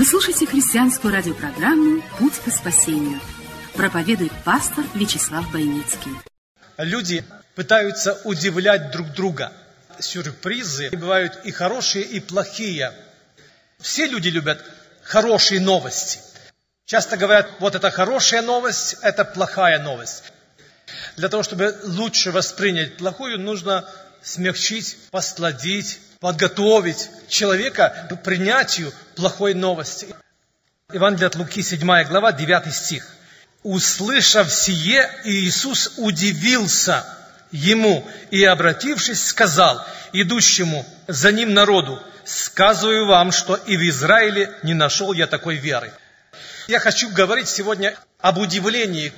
Вы слушаете христианскую радиопрограмму «Путь к спасению». Проповедует пастор Вячеслав Бойницкий. Люди пытаются удивлять друг друга. Сюрпризы бывают и хорошие, и плохие. Все люди любят хорошие новости. Часто говорят, вот это хорошая новость, это плохая новость. Для того, чтобы лучше воспринять плохую, нужно смягчить, посладить, подготовить человека к принятию плохой новости. Евангелие от Луки, 7 глава, 9 стих. «Услышав сие, Иисус удивился ему и, обратившись, сказал идущему за ним народу, «Сказываю вам, что и в Израиле не нашел я такой веры». Я хочу говорить сегодня об удивлении.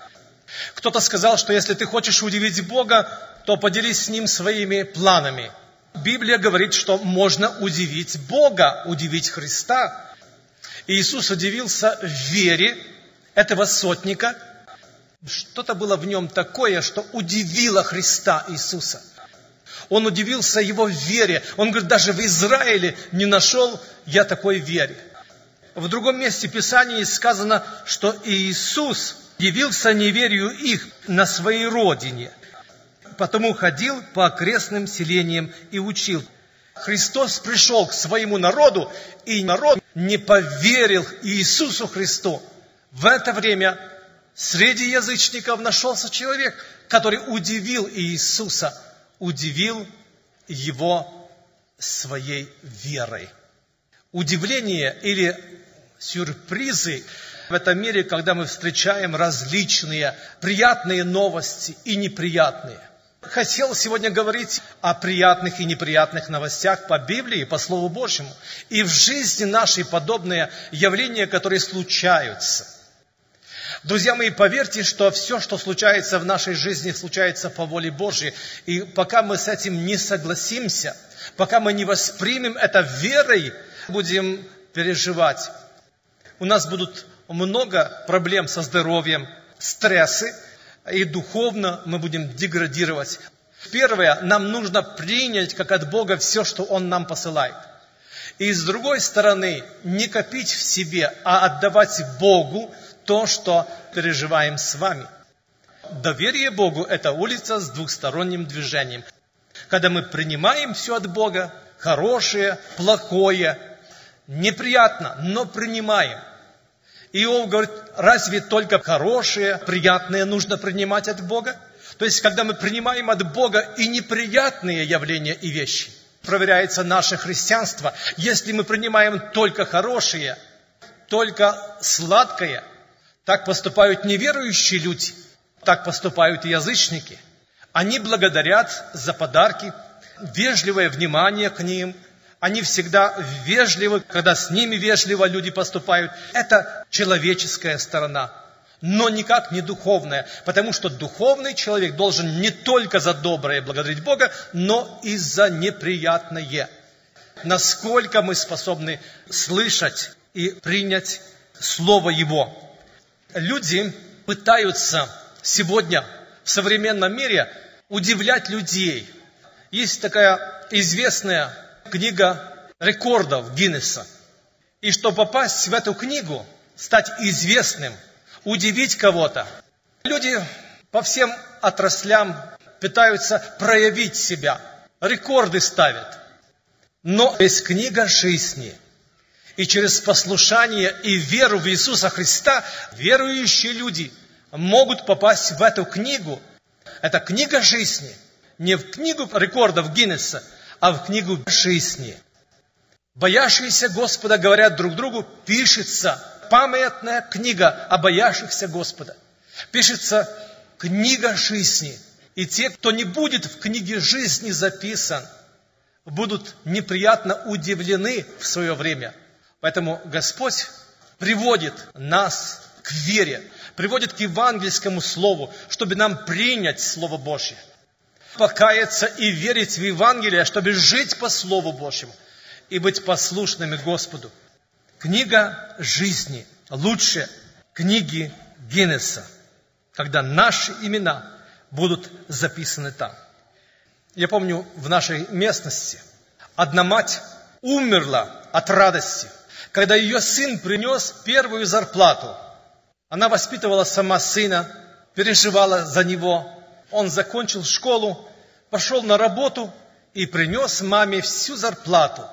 Кто-то сказал, что если ты хочешь удивить Бога, то поделись с Ним своими планами – Библия говорит, что можно удивить Бога, удивить Христа. Иисус удивился в вере этого сотника. Что-то было в нем такое, что удивило Христа Иисуса. Он удивился его вере. Он говорит, даже в Израиле не нашел я такой веры. В другом месте Писания сказано, что Иисус явился неверию их на своей родине – потому ходил по окрестным селениям и учил. Христос пришел к своему народу, и народ не поверил Иисусу Христу. В это время среди язычников нашелся человек, который удивил Иисуса, удивил его своей верой. Удивление или сюрпризы в этом мире, когда мы встречаем различные приятные новости и неприятные. Хотел сегодня говорить о приятных и неприятных новостях по Библии, по Слову Божьему. И в жизни нашей подобные явления, которые случаются. Друзья мои, поверьте, что все, что случается в нашей жизни, случается по воле Божьей. И пока мы с этим не согласимся, пока мы не воспримем это верой, будем переживать. У нас будут много проблем со здоровьем, стрессы, и духовно мы будем деградировать. Первое, нам нужно принять как от Бога все, что Он нам посылает. И с другой стороны, не копить в себе, а отдавать Богу то, что переживаем с вами. Доверие Богу – это улица с двухсторонним движением. Когда мы принимаем все от Бога, хорошее, плохое, неприятно, но принимаем – Иов говорит, разве только хорошее, приятное нужно принимать от Бога? То есть, когда мы принимаем от Бога и неприятные явления и вещи, проверяется наше христианство. Если мы принимаем только хорошее, только сладкое, так поступают неверующие люди, так поступают и язычники. Они благодарят за подарки, вежливое внимание к ним – они всегда вежливы, когда с ними вежливо люди поступают. Это человеческая сторона, но никак не духовная, потому что духовный человек должен не только за доброе благодарить Бога, но и за неприятное. Насколько мы способны слышать и принять Слово Его. Люди пытаются сегодня в современном мире удивлять людей. Есть такая известная книга рекордов Гиннесса. И чтобы попасть в эту книгу, стать известным, удивить кого-то, люди по всем отраслям пытаются проявить себя, рекорды ставят. Но есть книга жизни. И через послушание и веру в Иисуса Христа верующие люди могут попасть в эту книгу. Это книга жизни. Не в книгу рекордов Гиннесса, а в книгу жизни. Боящиеся Господа говорят друг другу, пишется памятная книга о боящихся Господа. Пишется книга жизни. И те, кто не будет в книге жизни записан, будут неприятно удивлены в свое время. Поэтому Господь приводит нас к вере, приводит к евангельскому слову, чтобы нам принять Слово Божье. Покаяться и верить в Евангелие, чтобы жить по Слову Божьему и быть послушными Господу. Книга жизни лучше книги Гиннеса, когда наши имена будут записаны там. Я помню, в нашей местности одна мать умерла от радости, когда ее сын принес первую зарплату. Она воспитывала сама сына, переживала за него. Он закончил школу, пошел на работу и принес маме всю зарплату.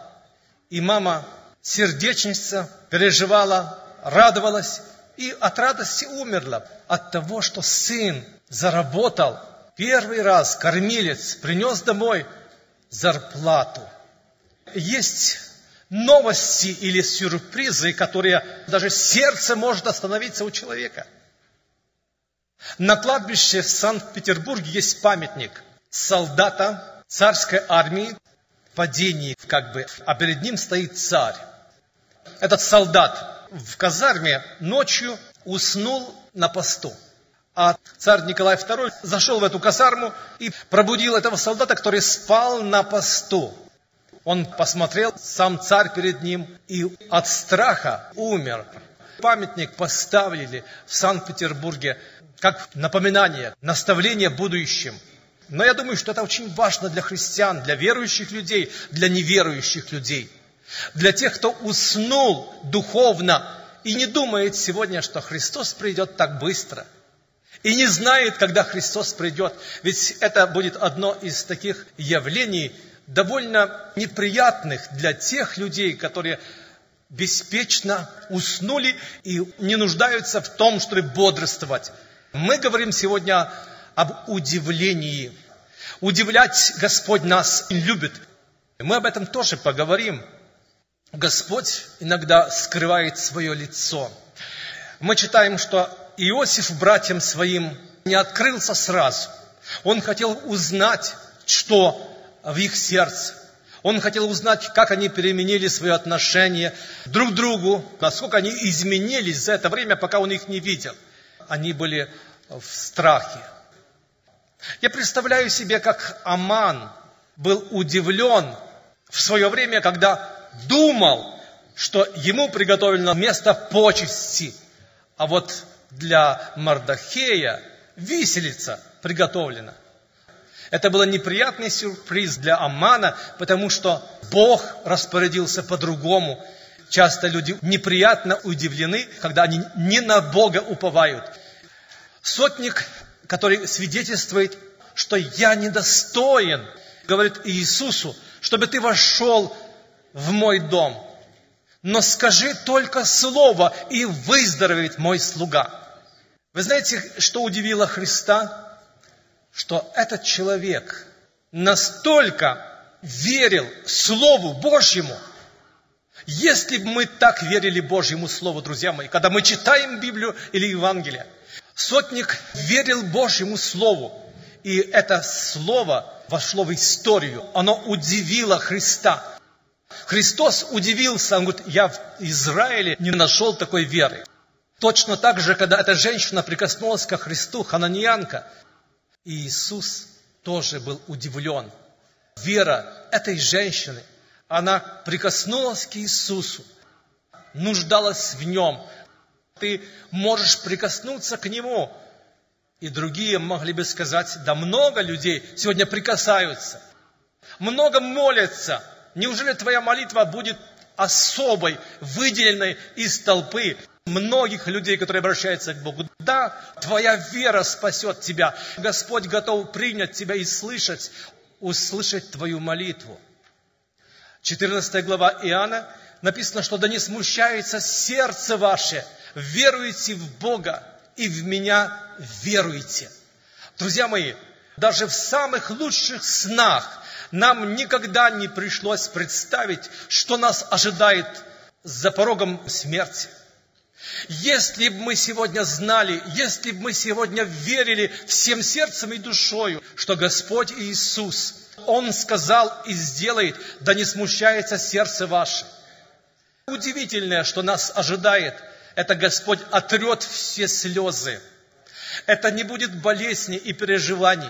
И мама сердечница, переживала, радовалась и от радости умерла от того, что сын заработал первый раз, кормилец, принес домой зарплату. Есть новости или сюрпризы, которые даже сердце может остановиться у человека. На кладбище в Санкт-Петербурге есть памятник солдата царской армии в падении, как бы, а перед ним стоит царь. Этот солдат в казарме ночью уснул на посту. А царь Николай II зашел в эту казарму и пробудил этого солдата, который спал на посту. Он посмотрел, сам царь перед ним, и от страха умер. Памятник поставили в Санкт-Петербурге как напоминание, наставление будущим. Но я думаю, что это очень важно для христиан, для верующих людей, для неверующих людей. Для тех, кто уснул духовно и не думает сегодня, что Христос придет так быстро. И не знает, когда Христос придет. Ведь это будет одно из таких явлений, довольно неприятных для тех людей, которые беспечно уснули и не нуждаются в том, чтобы бодрствовать. Мы говорим сегодня об удивлении. Удивлять Господь нас любит. Мы об этом тоже поговорим. Господь иногда скрывает свое лицо. Мы читаем, что Иосиф братьям своим не открылся сразу. Он хотел узнать, что в их сердце. Он хотел узнать, как они переменили свое отношение друг к другу, насколько они изменились за это время, пока он их не видел. Они были в страхе. Я представляю себе, как Аман был удивлен в свое время, когда думал, что ему приготовлено место почести, а вот для Мардахея виселица приготовлена – это был неприятный сюрприз для Амана, потому что Бог распорядился по-другому. Часто люди неприятно удивлены, когда они не на Бога уповают. Сотник, который свидетельствует, что я недостоин, говорит Иисусу, чтобы ты вошел в мой дом. Но скажи только слово, и выздоровеет мой слуга. Вы знаете, что удивило Христа? что этот человек настолько верил Слову Божьему, если бы мы так верили Божьему Слову, друзья мои, когда мы читаем Библию или Евангелие, сотник верил Божьему Слову, и это Слово вошло в историю, оно удивило Христа. Христос удивился, он говорит, я в Израиле не нашел такой веры. Точно так же, когда эта женщина прикоснулась ко Христу, хананьянка, Иисус тоже был удивлен. Вера этой женщины, она прикоснулась к Иисусу, нуждалась в Нем. Ты можешь прикоснуться к Нему. И другие могли бы сказать, да много людей сегодня прикасаются, много молятся. Неужели твоя молитва будет особой, выделенной из толпы? многих людей, которые обращаются к Богу. Да, твоя вера спасет тебя. Господь готов принять тебя и слышать, услышать твою молитву. 14 глава Иоанна написано, что да не смущается сердце ваше, веруйте в Бога и в меня веруйте. Друзья мои, даже в самых лучших снах нам никогда не пришлось представить, что нас ожидает за порогом смерти. Если бы мы сегодня знали, если бы мы сегодня верили всем сердцем и душою, что Господь Иисус, Он сказал и сделает, да не смущается сердце ваше. Удивительное, что нас ожидает это Господь отрет все слезы. Это не будет болезни и переживаний.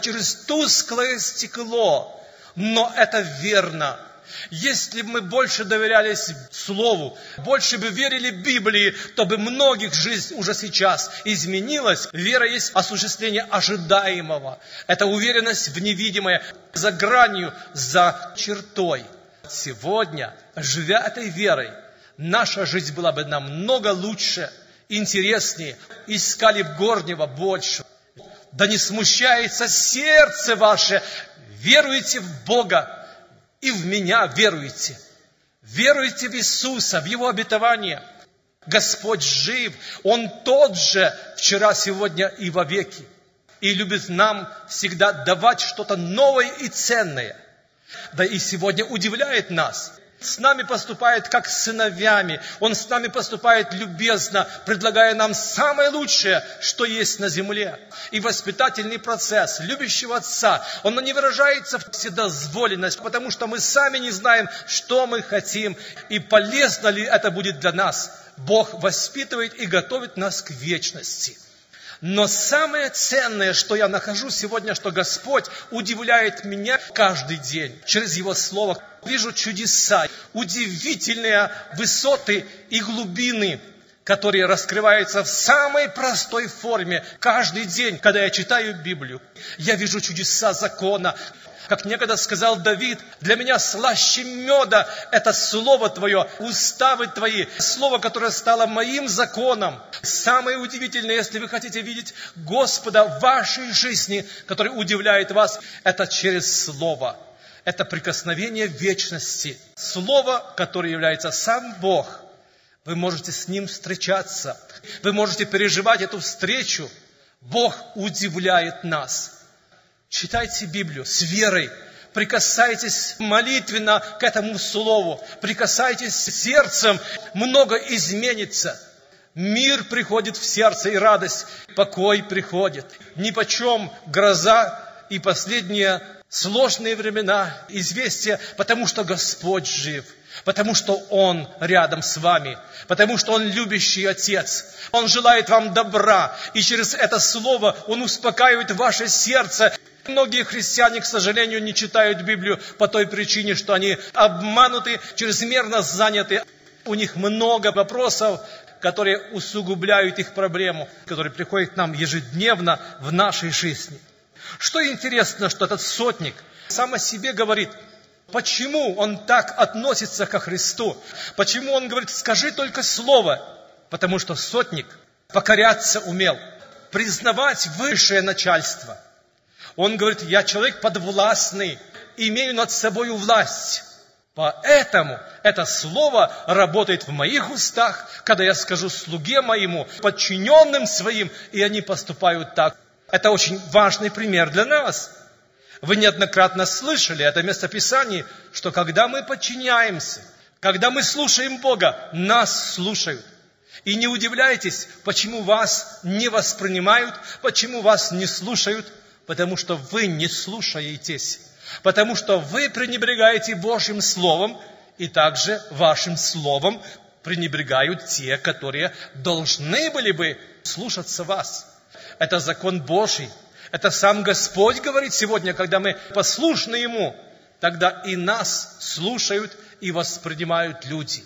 Через тусклое стекло, но это верно. Если бы мы больше доверялись Слову, больше бы верили Библии, то бы многих жизнь уже сейчас изменилась. Вера есть осуществление ожидаемого. Это уверенность в невидимое, за гранью, за чертой. Сегодня, живя этой верой, наша жизнь была бы намного лучше, интереснее, искали бы горнего больше. Да не смущается сердце ваше, веруйте в Бога, и в меня веруете. Веруйте в Иисуса, в Его обетование. Господь жив, Он тот же вчера, сегодня и вовеки. И любит нам всегда давать что-то новое и ценное. Да и сегодня удивляет нас – с нами поступает как с сыновьями. Он с нами поступает любезно, предлагая нам самое лучшее, что есть на земле. И воспитательный процесс любящего отца, он не выражается в вседозволенность, потому что мы сами не знаем, что мы хотим и полезно ли это будет для нас. Бог воспитывает и готовит нас к вечности. Но самое ценное, что я нахожу сегодня, что Господь удивляет меня каждый день через Его Слово. Вижу чудеса, удивительные высоты и глубины, которые раскрываются в самой простой форме каждый день, когда я читаю Библию. Я вижу чудеса закона, как некогда сказал Давид, для меня слаще меда – это Слово Твое, уставы Твои, Слово, которое стало моим законом. Самое удивительное, если вы хотите видеть Господа в вашей жизни, который удивляет вас, это через Слово. Это прикосновение вечности. Слово, которое является сам Бог. Вы можете с Ним встречаться. Вы можете переживать эту встречу. Бог удивляет нас. Читайте Библию с верой, прикасайтесь молитвенно к этому слову, прикасайтесь сердцем, много изменится. Мир приходит в сердце и радость, покой приходит. Ни почем гроза и последние сложные времена, известия, потому что Господь жив, потому что Он рядом с вами, потому что Он любящий Отец. Он желает вам добра, и через это слово Он успокаивает ваше сердце, Многие христиане, к сожалению, не читают Библию по той причине, что они обмануты, чрезмерно заняты. У них много вопросов, которые усугубляют их проблему, которые приходят к нам ежедневно в нашей жизни. Что интересно, что этот сотник сам о себе говорит, почему он так относится ко Христу, почему он говорит, скажи только слово, потому что сотник покоряться умел, признавать высшее начальство – он говорит, я человек подвластный, имею над собой власть. Поэтому это слово работает в моих устах, когда я скажу слуге моему, подчиненным своим, и они поступают так. Это очень важный пример для нас. Вы неоднократно слышали это местописание, что когда мы подчиняемся, когда мы слушаем Бога, нас слушают. И не удивляйтесь, почему вас не воспринимают, почему вас не слушают – потому что вы не слушаетесь, потому что вы пренебрегаете Божьим Словом, и также вашим Словом пренебрегают те, которые должны были бы слушаться вас. Это закон Божий. Это сам Господь говорит сегодня, когда мы послушны Ему, тогда и нас слушают и воспринимают люди.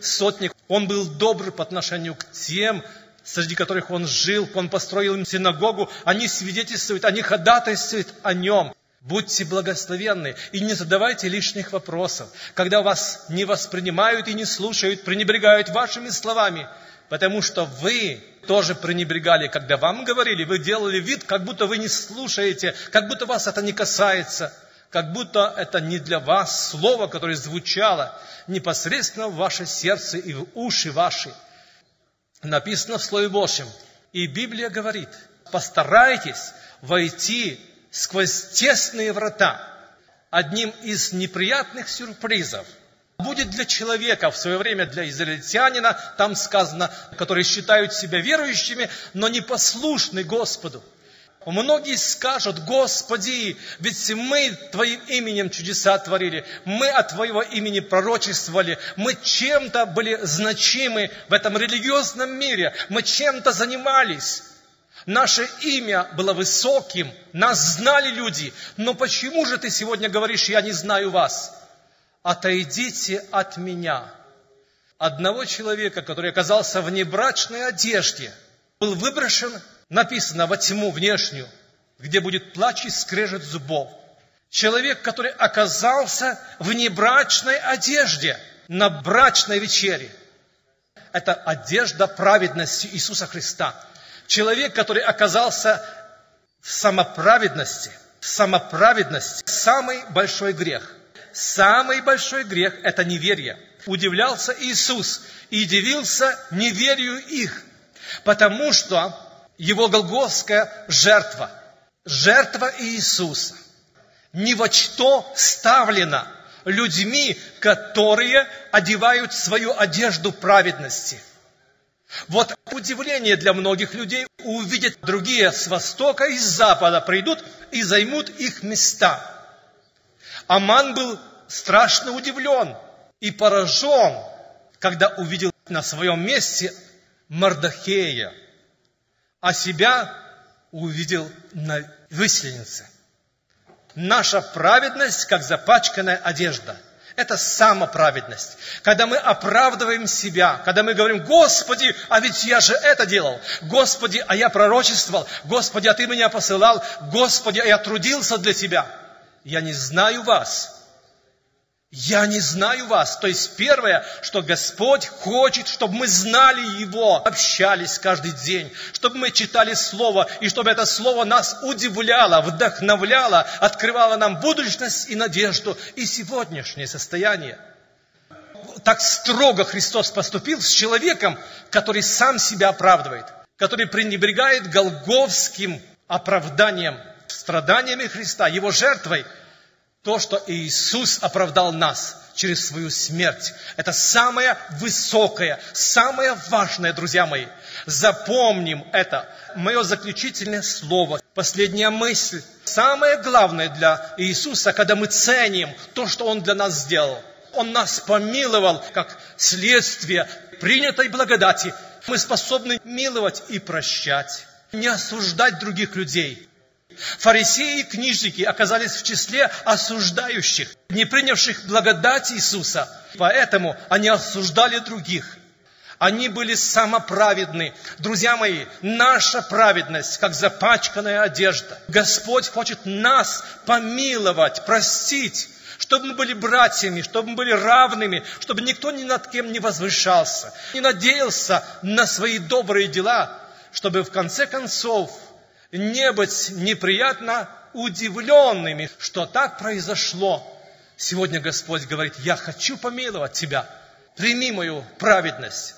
Сотник, он был добр по отношению к тем, среди которых он жил, он построил им синагогу, они свидетельствуют, они ходатайствуют о нем. Будьте благословенны и не задавайте лишних вопросов, когда вас не воспринимают и не слушают, пренебрегают вашими словами, потому что вы тоже пренебрегали, когда вам говорили, вы делали вид, как будто вы не слушаете, как будто вас это не касается, как будто это не для вас слово, которое звучало непосредственно в ваше сердце и в уши ваши – написано в Слове Божьем. И Библия говорит, постарайтесь войти сквозь тесные врата. Одним из неприятных сюрпризов будет для человека, в свое время для израильтянина, там сказано, которые считают себя верующими, но не послушны Господу. Многие скажут, Господи, ведь мы Твоим именем чудеса творили, мы от Твоего имени пророчествовали, мы чем-то были значимы в этом религиозном мире, мы чем-то занимались. Наше имя было высоким, нас знали люди, но почему же Ты сегодня говоришь, я не знаю вас? Отойдите от меня. Одного человека, который оказался в небрачной одежде, был выброшен написано во тьму внешнюю, где будет плач и скрежет зубов. Человек, который оказался в небрачной одежде на брачной вечере. Это одежда праведности Иисуса Христа. Человек, который оказался в самоправедности. Самоправедность – самый большой грех. Самый большой грех – это неверие. Удивлялся Иисус и удивился неверию их, потому что его голгофская жертва, жертва Иисуса, ни во что ставлена людьми, которые одевают свою одежду праведности. Вот удивление для многих людей увидеть другие с востока и с запада придут и займут их места. Аман был страшно удивлен и поражен, когда увидел на своем месте Мардахея – а себя увидел на выселеннице. Наша праведность, как запачканная одежда. Это самоправедность. Когда мы оправдываем себя, когда мы говорим, Господи, а ведь я же это делал. Господи, а я пророчествовал. Господи, а Ты меня посылал. Господи, а я трудился для Тебя. Я не знаю вас. Я не знаю вас. То есть первое, что Господь хочет, чтобы мы знали Его, общались каждый день, чтобы мы читали Слово, и чтобы это Слово нас удивляло, вдохновляло, открывало нам будущность и надежду, и сегодняшнее состояние. Так строго Христос поступил с человеком, который сам себя оправдывает, который пренебрегает голговским оправданием, страданиями Христа, Его жертвой – то, что Иисус оправдал нас через свою смерть. Это самое высокое, самое важное, друзья мои. Запомним это. Мое заключительное слово, последняя мысль. Самое главное для Иисуса, когда мы ценим то, что Он для нас сделал. Он нас помиловал как следствие принятой благодати. Мы способны миловать и прощать, не осуждать других людей, Фарисеи и книжники оказались в числе осуждающих, не принявших благодать Иисуса. Поэтому они осуждали других. Они были самоправедны. Друзья мои, наша праведность, как запачканная одежда. Господь хочет нас помиловать, простить, чтобы мы были братьями, чтобы мы были равными, чтобы никто ни над кем не возвышался, не надеялся на свои добрые дела, чтобы в конце концов не быть неприятно удивленными, что так произошло. Сегодня Господь говорит, я хочу помиловать тебя. Прими мою праведность.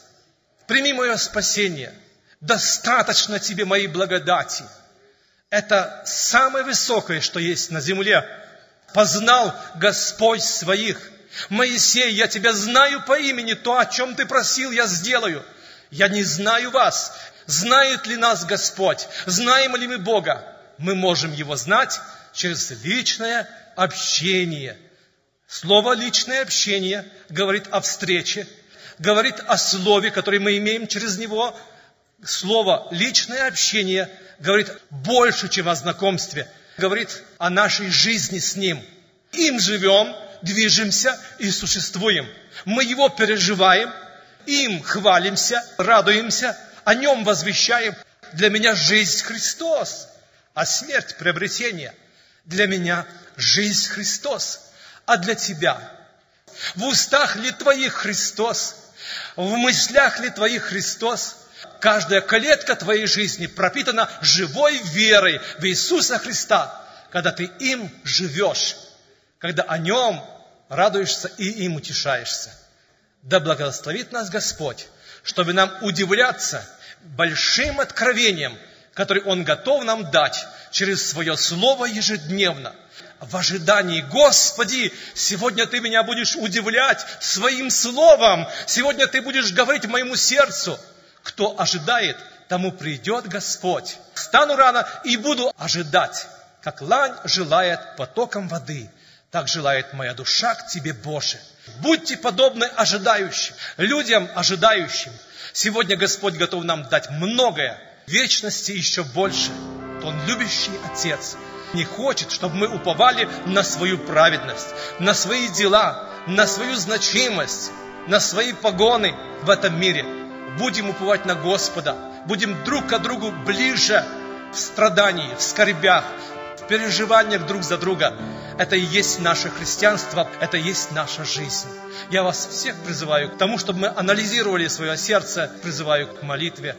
Прими мое спасение. Достаточно тебе моей благодати. Это самое высокое, что есть на земле. Познал Господь своих. Моисей, я тебя знаю по имени, то, о чем ты просил, я сделаю. Я не знаю вас, Знает ли нас Господь? Знаем ли мы Бога? Мы можем Его знать через личное общение. Слово «личное общение» говорит о встрече, говорит о слове, которое мы имеем через Него. Слово «личное общение» говорит больше, чем о знакомстве, говорит о нашей жизни с Ним. Им живем, движемся и существуем. Мы Его переживаем, им хвалимся, радуемся – о нем возвещаем. Для меня жизнь Христос, а смерть приобретение. Для меня жизнь Христос, а для тебя. В устах ли твоих Христос? В мыслях ли твоих Христос? Каждая клетка твоей жизни пропитана живой верой в Иисуса Христа, когда ты им живешь, когда о нем радуешься и им утешаешься. Да благословит нас Господь чтобы нам удивляться большим откровением, которое Он готов нам дать через Свое Слово ежедневно. В ожидании, Господи, сегодня Ты меня будешь удивлять Своим Словом, сегодня Ты будешь говорить моему сердцу. Кто ожидает, тому придет Господь. встану рано и буду ожидать, как лань желает потоком воды. Так желает моя душа к Тебе, Боже. Будьте подобны ожидающим, людям ожидающим. Сегодня Господь готов нам дать многое, вечности еще больше. Он любящий Отец, не хочет, чтобы мы уповали на свою праведность, на свои дела, на свою значимость, на свои погоны в этом мире. Будем уповать на Господа, будем друг к другу ближе в страдании, в скорбях, в переживаниях друг за друга. Это и есть наше христианство, это и есть наша жизнь. Я вас всех призываю к тому, чтобы мы анализировали свое сердце, призываю к молитве.